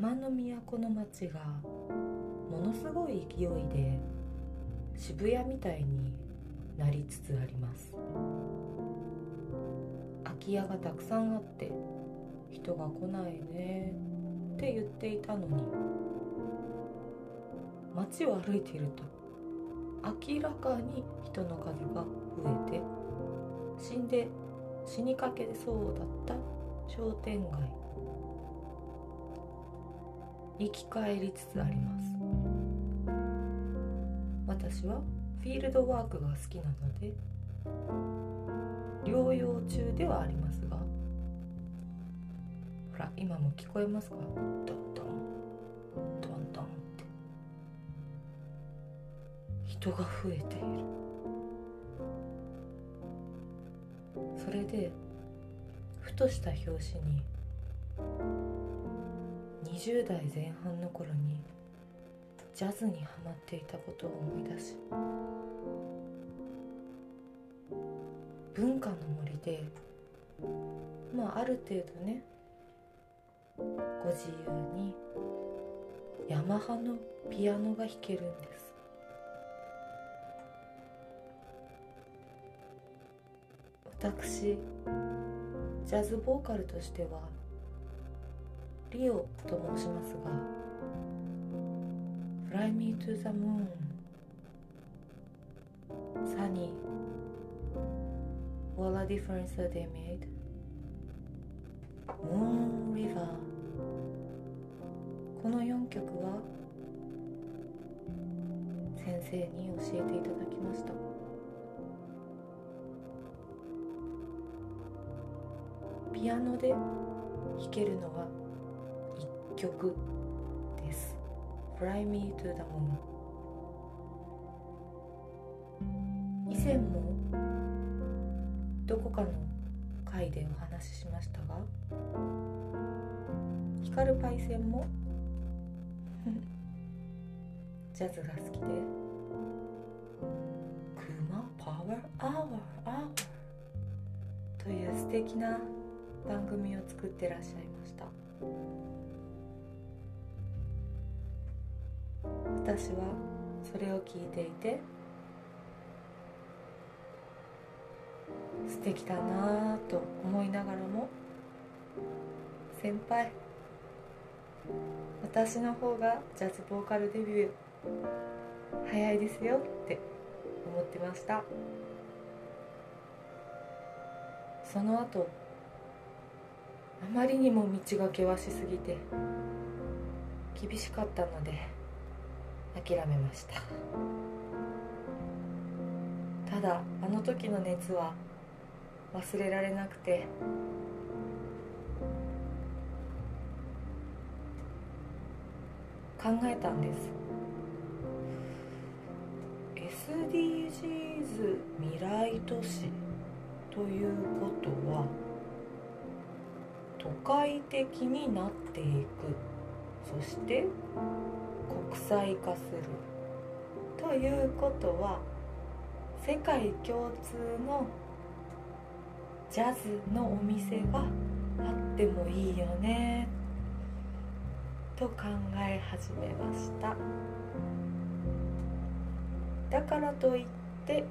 山の都の街がものすごい勢いで渋谷みたいになりつつあります。空き家がたくさんあって人が来ないねって言っていたのに。街を歩いていると明らかに人の数が増えて死んで死にかけそうだった商店街。生き返りつつあります。私はフィールドワークが好きなので療養中ではありますがほら今も聞こえますか？ドンドン。ドンドンって。人が増えている。それでふとした拍子に20代前半の頃にジャズにハマっていたことを思い出し文化の森でまあある程度ねご自由にヤマハのピアノが弾けるんです。私ジャズボーカルとしてはリオと申しますが「Fly Me to the Moon」「Sunny」「What a difference they made」「Moon River」この4曲は先生に教えていただきましたピアノで弾けるのは曲です「Fly Me to the Moon」以前もどこかの回でお話ししましたが光るパイセンも ジャズが好きで「クマパワーアワーアワー」という素敵な番組を作ってらっしゃいました。私はそれを聞いていて素敵だなぁと思いながらも先輩私の方がジャズボーカルデビュー早いですよって思ってました。その後あまりにも道が険しすぎて厳しかったので諦めました。ただあの時の熱は忘れられなくて考えたんです。SDGs 未来都市ということは都会的になっていく。そして国際化するということは世界共通のジャズのお店があってもいいよねと考え始めました。だからといって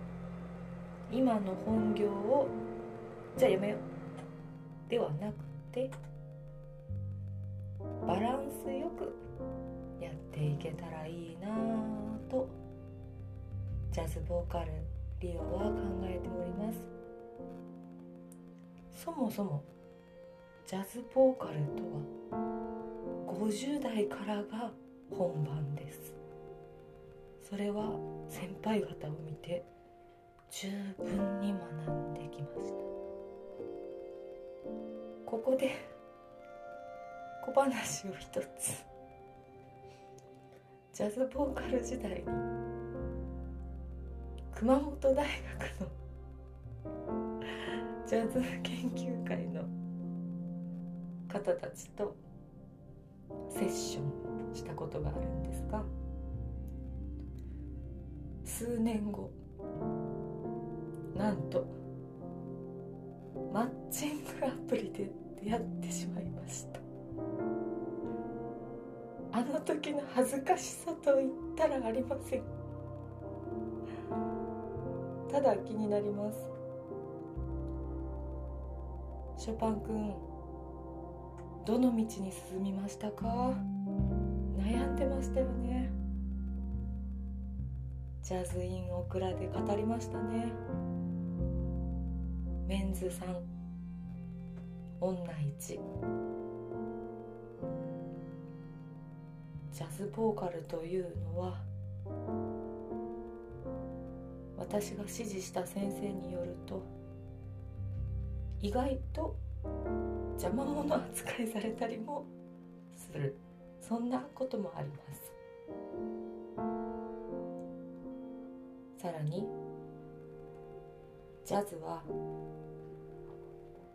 今の本業をじゃあやめよう。ではなくてバランスよくやっていけたらいいなぁと。ジャズボーカルリオは考えております。そもそもジャズボーカルとは50代からが本番です。それは先輩方を見て十分に学んできました。ここで小話を一つ。ジャズボーカル時代に熊本大学のジャズ研究会の方たちとセッションしたことがあるんですが数年後なんとマッチングアプリで出会ってしまいました。あの時の恥ずかしさと言ったらありません。ただ気になります。ショパン君どの道に進みましたか？悩んでましたよね。ジャズインオクラで語りましたね。メンズ3女1ジャズボーカルというのは私が指示した先生によると意外と邪魔者扱いされたりもする。そんなこともあります。さらにジャズは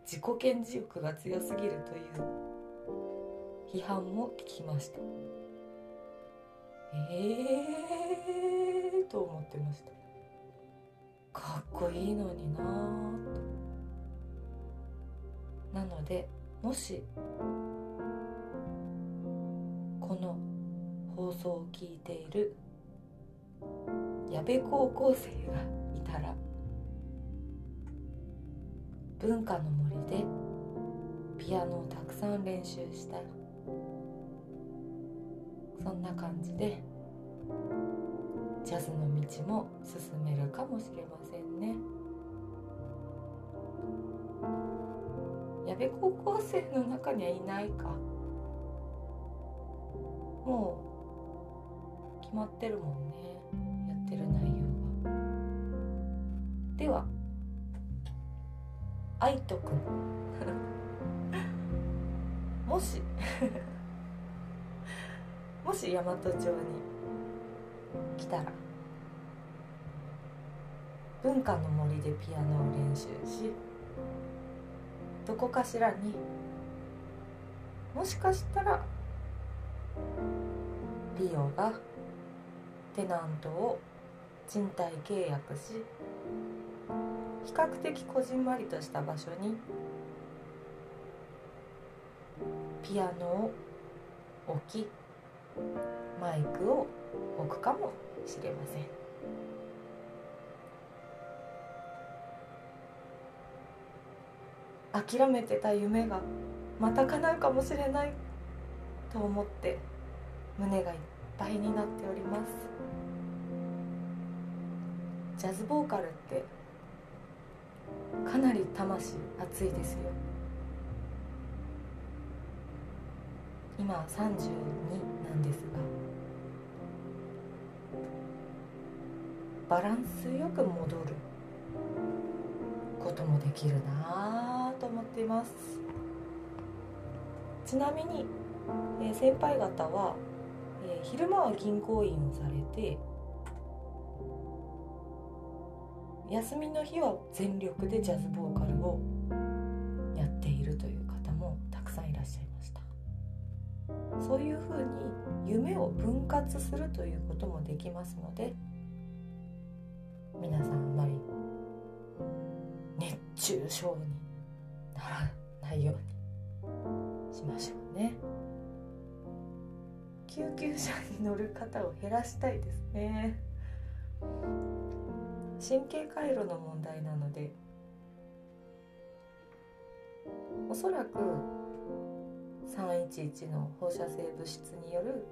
自己顕示欲が強すぎるという批判も聞きました。ええー、と思ってました。かっこいいのになとなのでもしこの放送を聞いている矢部高校生がいたら文化の森でピアノをたくさん練習したそんな感じでジャズの道も進めるかもしれませんね。矢部高校生の中にはいないか。もう決まってるもんね。やってる内容がでは愛斗くん。もしもし大和町に来たら文化の森でピアノを練習しどこかしらにもしかしたらリオがテナントを賃貸契約し比較的こじんまりとした場所にピアノを置きマイクを置くかもしれません。諦めてた夢がまた叶うかもしれないと思って胸がいっぱいになっております。ジャズボーカルってかなり魂熱いですよ。今32なんですが。バランスよく戻る。こともできるなと思っています。ちなみに、えー、先輩方は、えー、昼間は銀行員をされて休みの日は全力でジャズボーカルをそういうふうに夢を分割するということもできますので皆さんあまり熱中症にならないようにしましょうね。救急車に乗る方を減らしたいですね。神経回路の問題なのでおそらく311の放射性物質による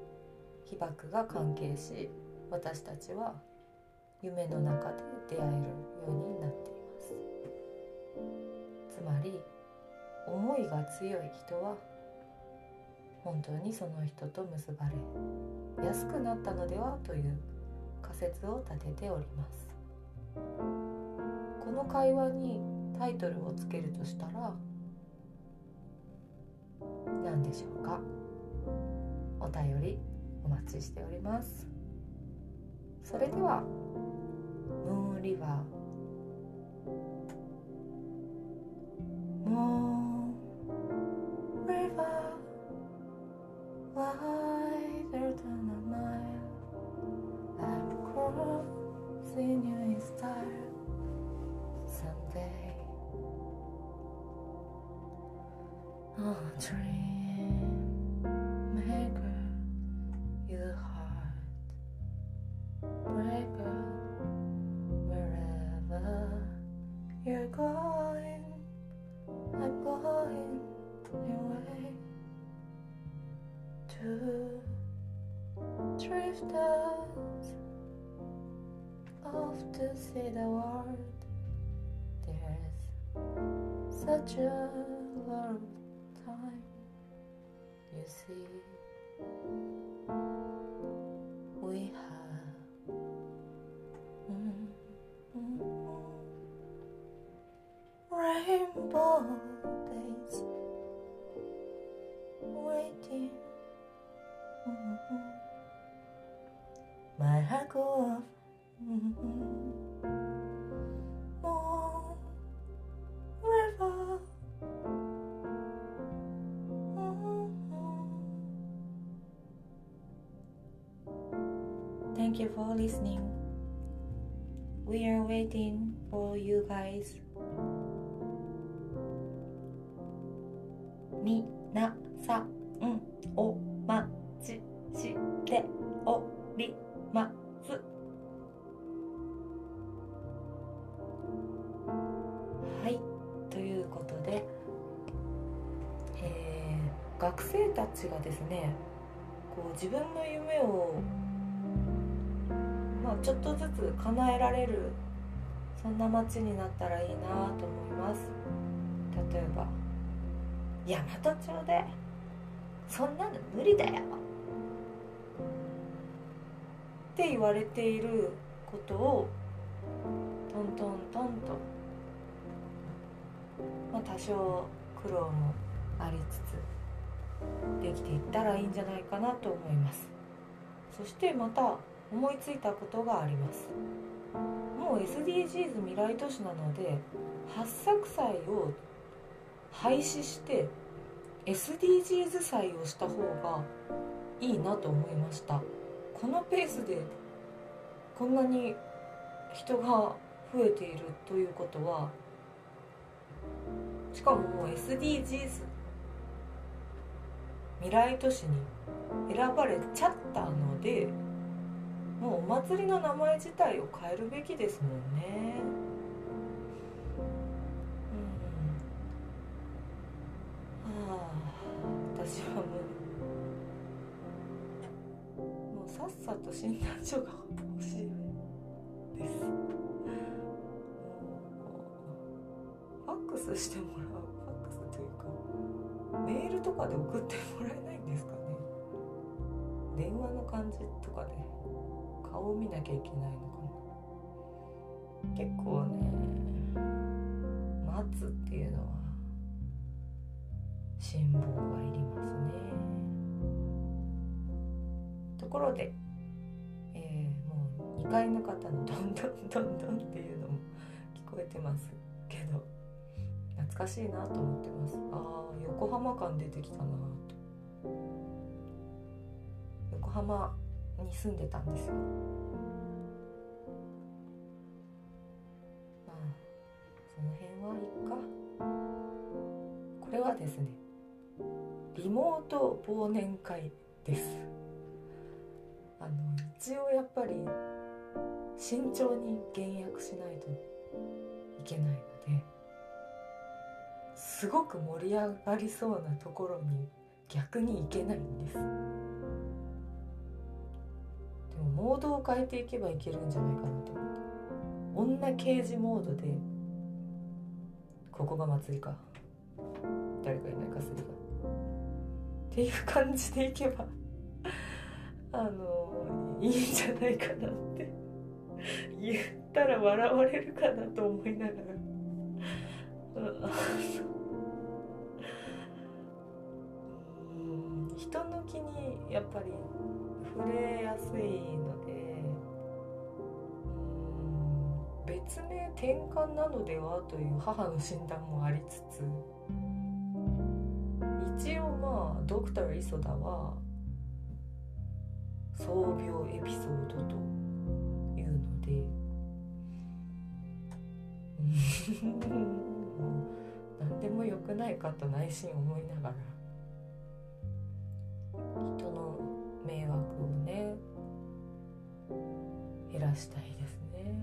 被爆が関係し私たちは夢の中で出会えるようになっています。つまり思いが強い人は本当にその人と結ばれやすくなったのではという仮説を立てております。この会話にタイトルをつけるとしたら何でしょうかお便りお待ちしておりますそれではムーンリバームーンリバー wider than a mile I'm crossing you in style someday a dream hang My heart goes Moon River Thank you for listening. We are waiting for you guys. Meet. 学生たちがですねこう自分の夢を、まあ、ちょっとずつ叶えられるそんな街になったらいいなと思います。例えば大和町でそんなの無理だよ。って言われていることをトントントンと、まあ、多少苦労もありつつできていったらいいんじゃないかなと思います。そしてまた思いついたことがあります。もう SDGs 未来都市なので八作祭を廃止して SDGs 祭をした方がいいなと思いました。このペースでこんなに人が増えているということはしかももう SDGs 未来都市に選ばれちゃったのでもうお祭りの名前自体を変えるべきですもんね。うん。はあ私はもうもうさっさと診断書が欲しいです。ファックスしてもらう。ファックスというかメールとかで送ってもらえないんですかね。電話の感じとかで顔を見なきゃいけないのかな。結構ね待つっていうのは辛抱がいりますね。ところで、えーもう2階の方のどんどんどんどんっていうのも聞こえてます懐かしいなと思ってます。ああ横浜感出てきたな。と横浜に住んでたんですよ。まあその辺はいっか。これはですねリモート忘年会です。あの一応やっぱり慎重に減薬しないといけない。すごく盛り上がりそうなところに逆に行けないんです。でもモードを変えていけばいけるんじゃないかなと思って。女刑事モードでここが祭りか。誰かいないかすりがっていう感じでいけば あのいいんじゃないかなって。言ったら笑われるかなと思いながら。うん。人の気にやっぱり触れやすいので別名転換なのではという母の診断もありつつ一応まあドクター磯田は創病エピソードというので何でもよくないかと内心思いながら。人の迷惑をね減らしたいですね。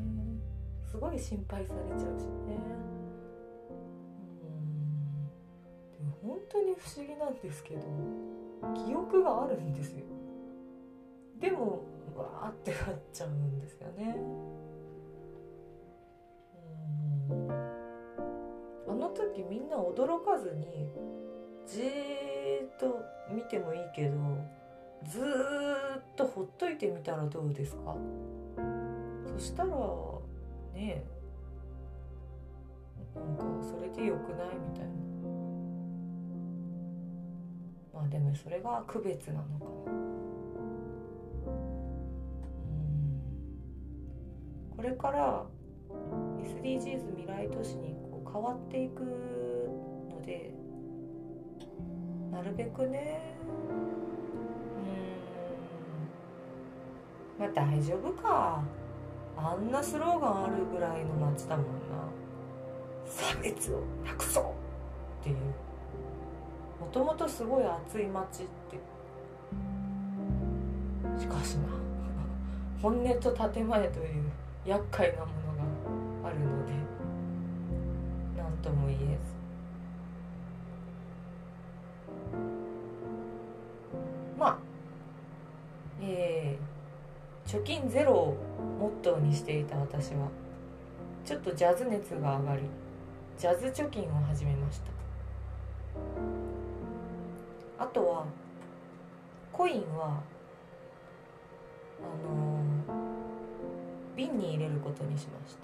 すごい心配されちゃうしね。うん。でも本当に不思議なんですけど記憶があるんですよ。でもわーってなっちゃうんですよね。時みんな驚かずにじーっと見てもいいけどずーっとほっといてみたらどうですか？そしたらねなんかそれでよくないみたいな。まあでもそれが区別なのかな。うん。これから SDGs 未来都市に変わっていくのでなるべくねうんまあ大丈夫か。あんなスローガンあるぐらいの街だもんな。差別をなくそう。っていう。もともとすごい熱い街って。しかしな。本音と建前という厄介なものがあるので。とも言えず。まあえー、貯金ゼロをモットーにしていた私はちょっとジャズ熱が上がりジャズ貯金を始めました。あとはコインはあのー、瓶に入れることにしました。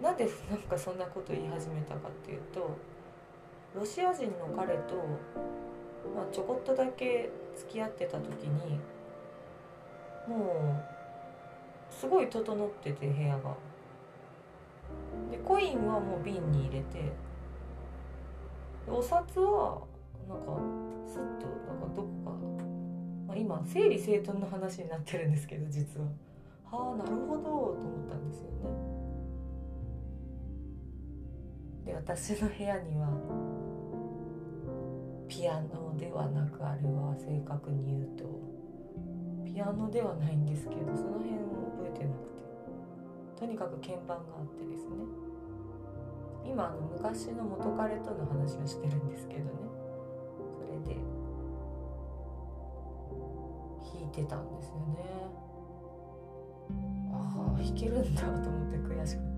なんでなんかそんなこと言い始めたかっていうとロシア人の彼と、まあ、ちょこっとだけ付き合ってた時にもうすごい整ってて部屋が。でコインはもう瓶に入れてお札はなんかスッとなんかどこか、まあ、今整理整頓の話になってるんですけど実ははあなるほどと思ったんですよね。で私の部屋にはピアノではなくあれは正確に言うとピアノではないんですけどその辺を覚えてなくてとにかく鍵盤があってですね。今あの昔の元彼との話をしてるんですけどね。それで弾いてたんですよね。ああ弾けるんだと思って悔しかったけどうん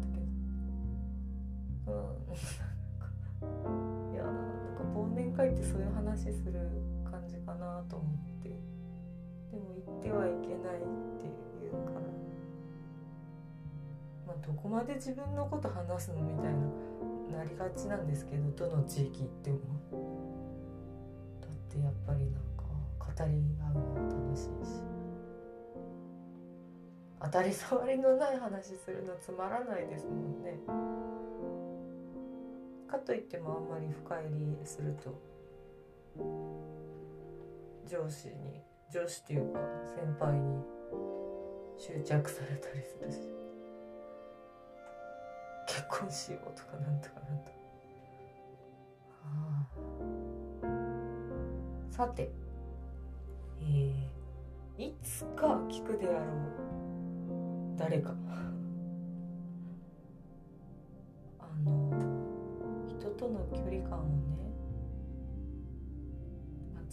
いやなんか忘年会ってそういう話する感じかなと思って。でも言ってはいけないっていうからまあどこまで自分のこと話すのみたいななりがちなんですけどどの地域行っても。だってやっぱりなんか語り合うの楽しいし。当たり障りのない話するのつまらないですもんね。かといってもあんまり深入りすると上司に上司っていうか先輩に執着されたりするし結婚しようとかなんとかなんとか、はあ、さてえー、いつか聞くであろう誰か。の距離感をね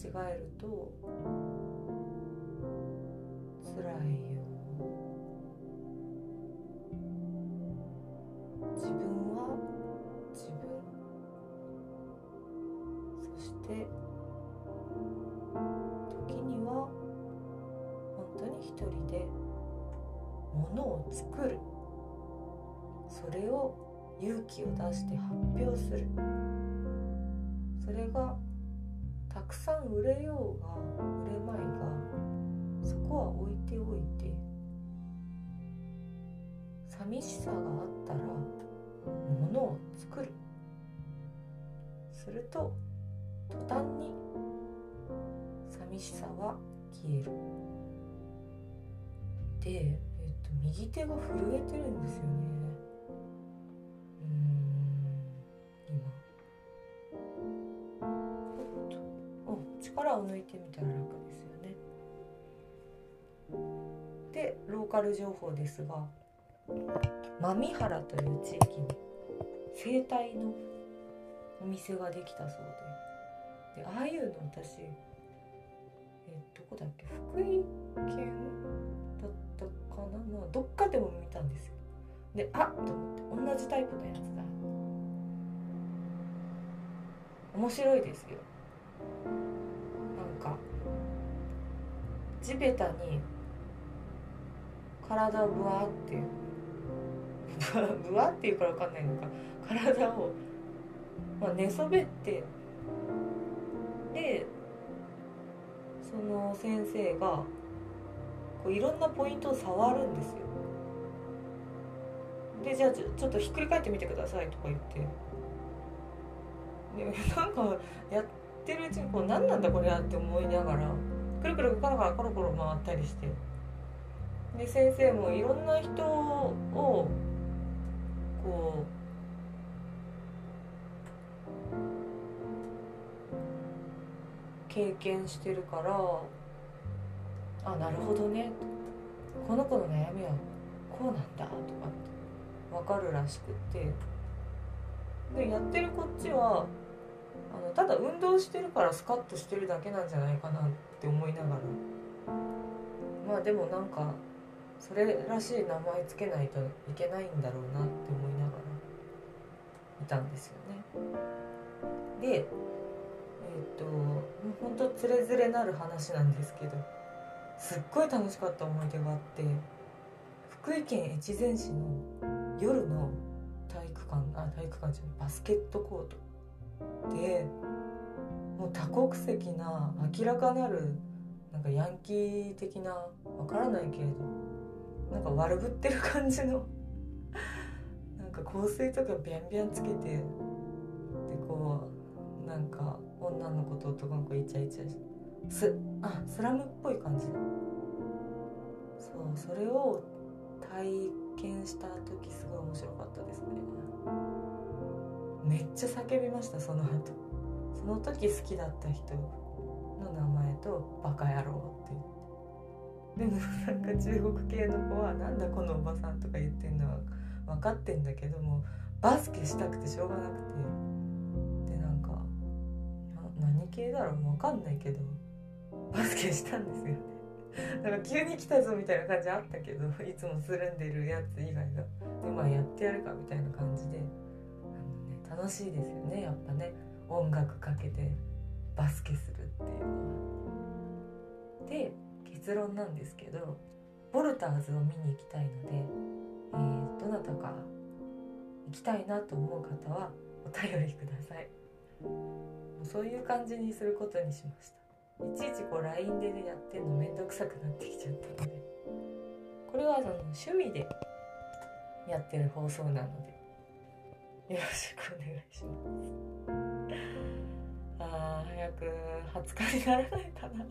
間違えると辛いよ。自分は自分。そして時には本当に一人でものを作る。それを勇気を出して発表する。それがたくさん売れようが売れまいがそこは置いておいて寂しさがあったらものを作る。すると途端に寂しさは消える。で、えっと、右手が震えてるんですよね。力を抜いてみたら楽ですよね。でローカル情報ですが真原という地域に整体のお店ができたそうで。でああいうの私えどこだっけ福井県だったかな？まあどっかでも見たんですよ。であっと思って同じタイプのやつだ。面白いですよ。か。地べたに体をぶわって ぶわっていうから分かんないのか。体を、まあ、寝そべってでその先生がこういろんなポイントを触るんですよ。でじゃあちょっとひっくり返ってみてくださいとか言って。でなんかやってるうちにこう何なんだこれはって思いながらくるくるカラカラコロコロ回ったりして。で先生もいろんな人をこう経験してるからあなるほどね。この子の悩みはこうなんだとかって分かるらしくて。でやってるこっちはあのただ運動してるからスカッとしてるだけなんじゃないかなって思いながらまあでもなんかそれらしい名前つけないといけないんだろうなって思いながらいたんですよね。でえっ、ともうほんとつれづれなる話なんですけどすっごい楽しかった思い出があって福井県越前市の夜の体育館あ体育館じゃないバスケットコートでもう多国籍な明らかなるなんかヤンキー的なわからないけれどなんか悪ぶってる感じの なんか香水とかビャンビャンつけてでこうなんか女の子と男の子イチャイチャしてすあスラムっぽい感じ。そうそれを体験した時すごい面白かったですね。めっちゃ叫びましたその後。その時好きだった人の名前と「バカ野郎」って言って。でもなんか中国系の子は「なんだこのおばさん」とか言ってんのは分かってんだけどもバスケしたくてしょうがなくて。でなんか何系だろう分かんないけどバスケしたんですよ。ね なんか急に来たぞみたいな感じあったけどいつもつるんでるやつ以外が。でまあやってやるかみたいな感じで、楽しいですよねやっぱね。音楽かけてバスケするっていうのは。で結論なんですけどボルターズを見に行きたいので、えー、どなたか行きたいなと思う方はお便りください。そういう感じにすることにしました。いちいちこう LINE でやってんのめんどくさくなってきちゃったので。これはその趣味でやってる放送なので。よろしくお願いします。あー早く20日にならないかな。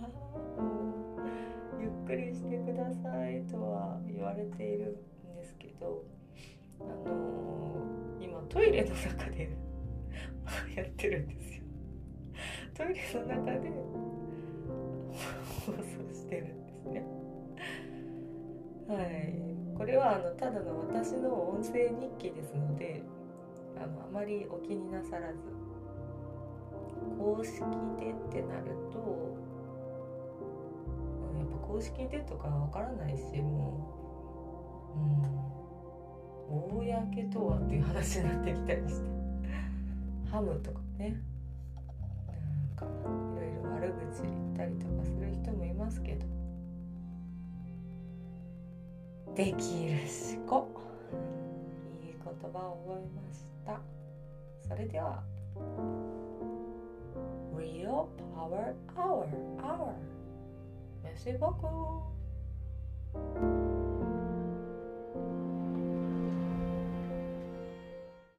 ゆっくりしてくださいとは言われているんですけどあのー、今トイレの中で やってるんですよ。トイレの中で放送してるんですね。はい。これはあのただの私の音声日記ですのであのあまりお気になさらず公式でってなるとうん、やっぱ公式でとかわからないしもううん公とはっていう話になってきたりしてハムとかねなんかいろいろ悪口言ったりとかする人もいますけどできるしこ。いい言葉を覚えましたそれでは Real Power Hour Hour Merci beaucoup.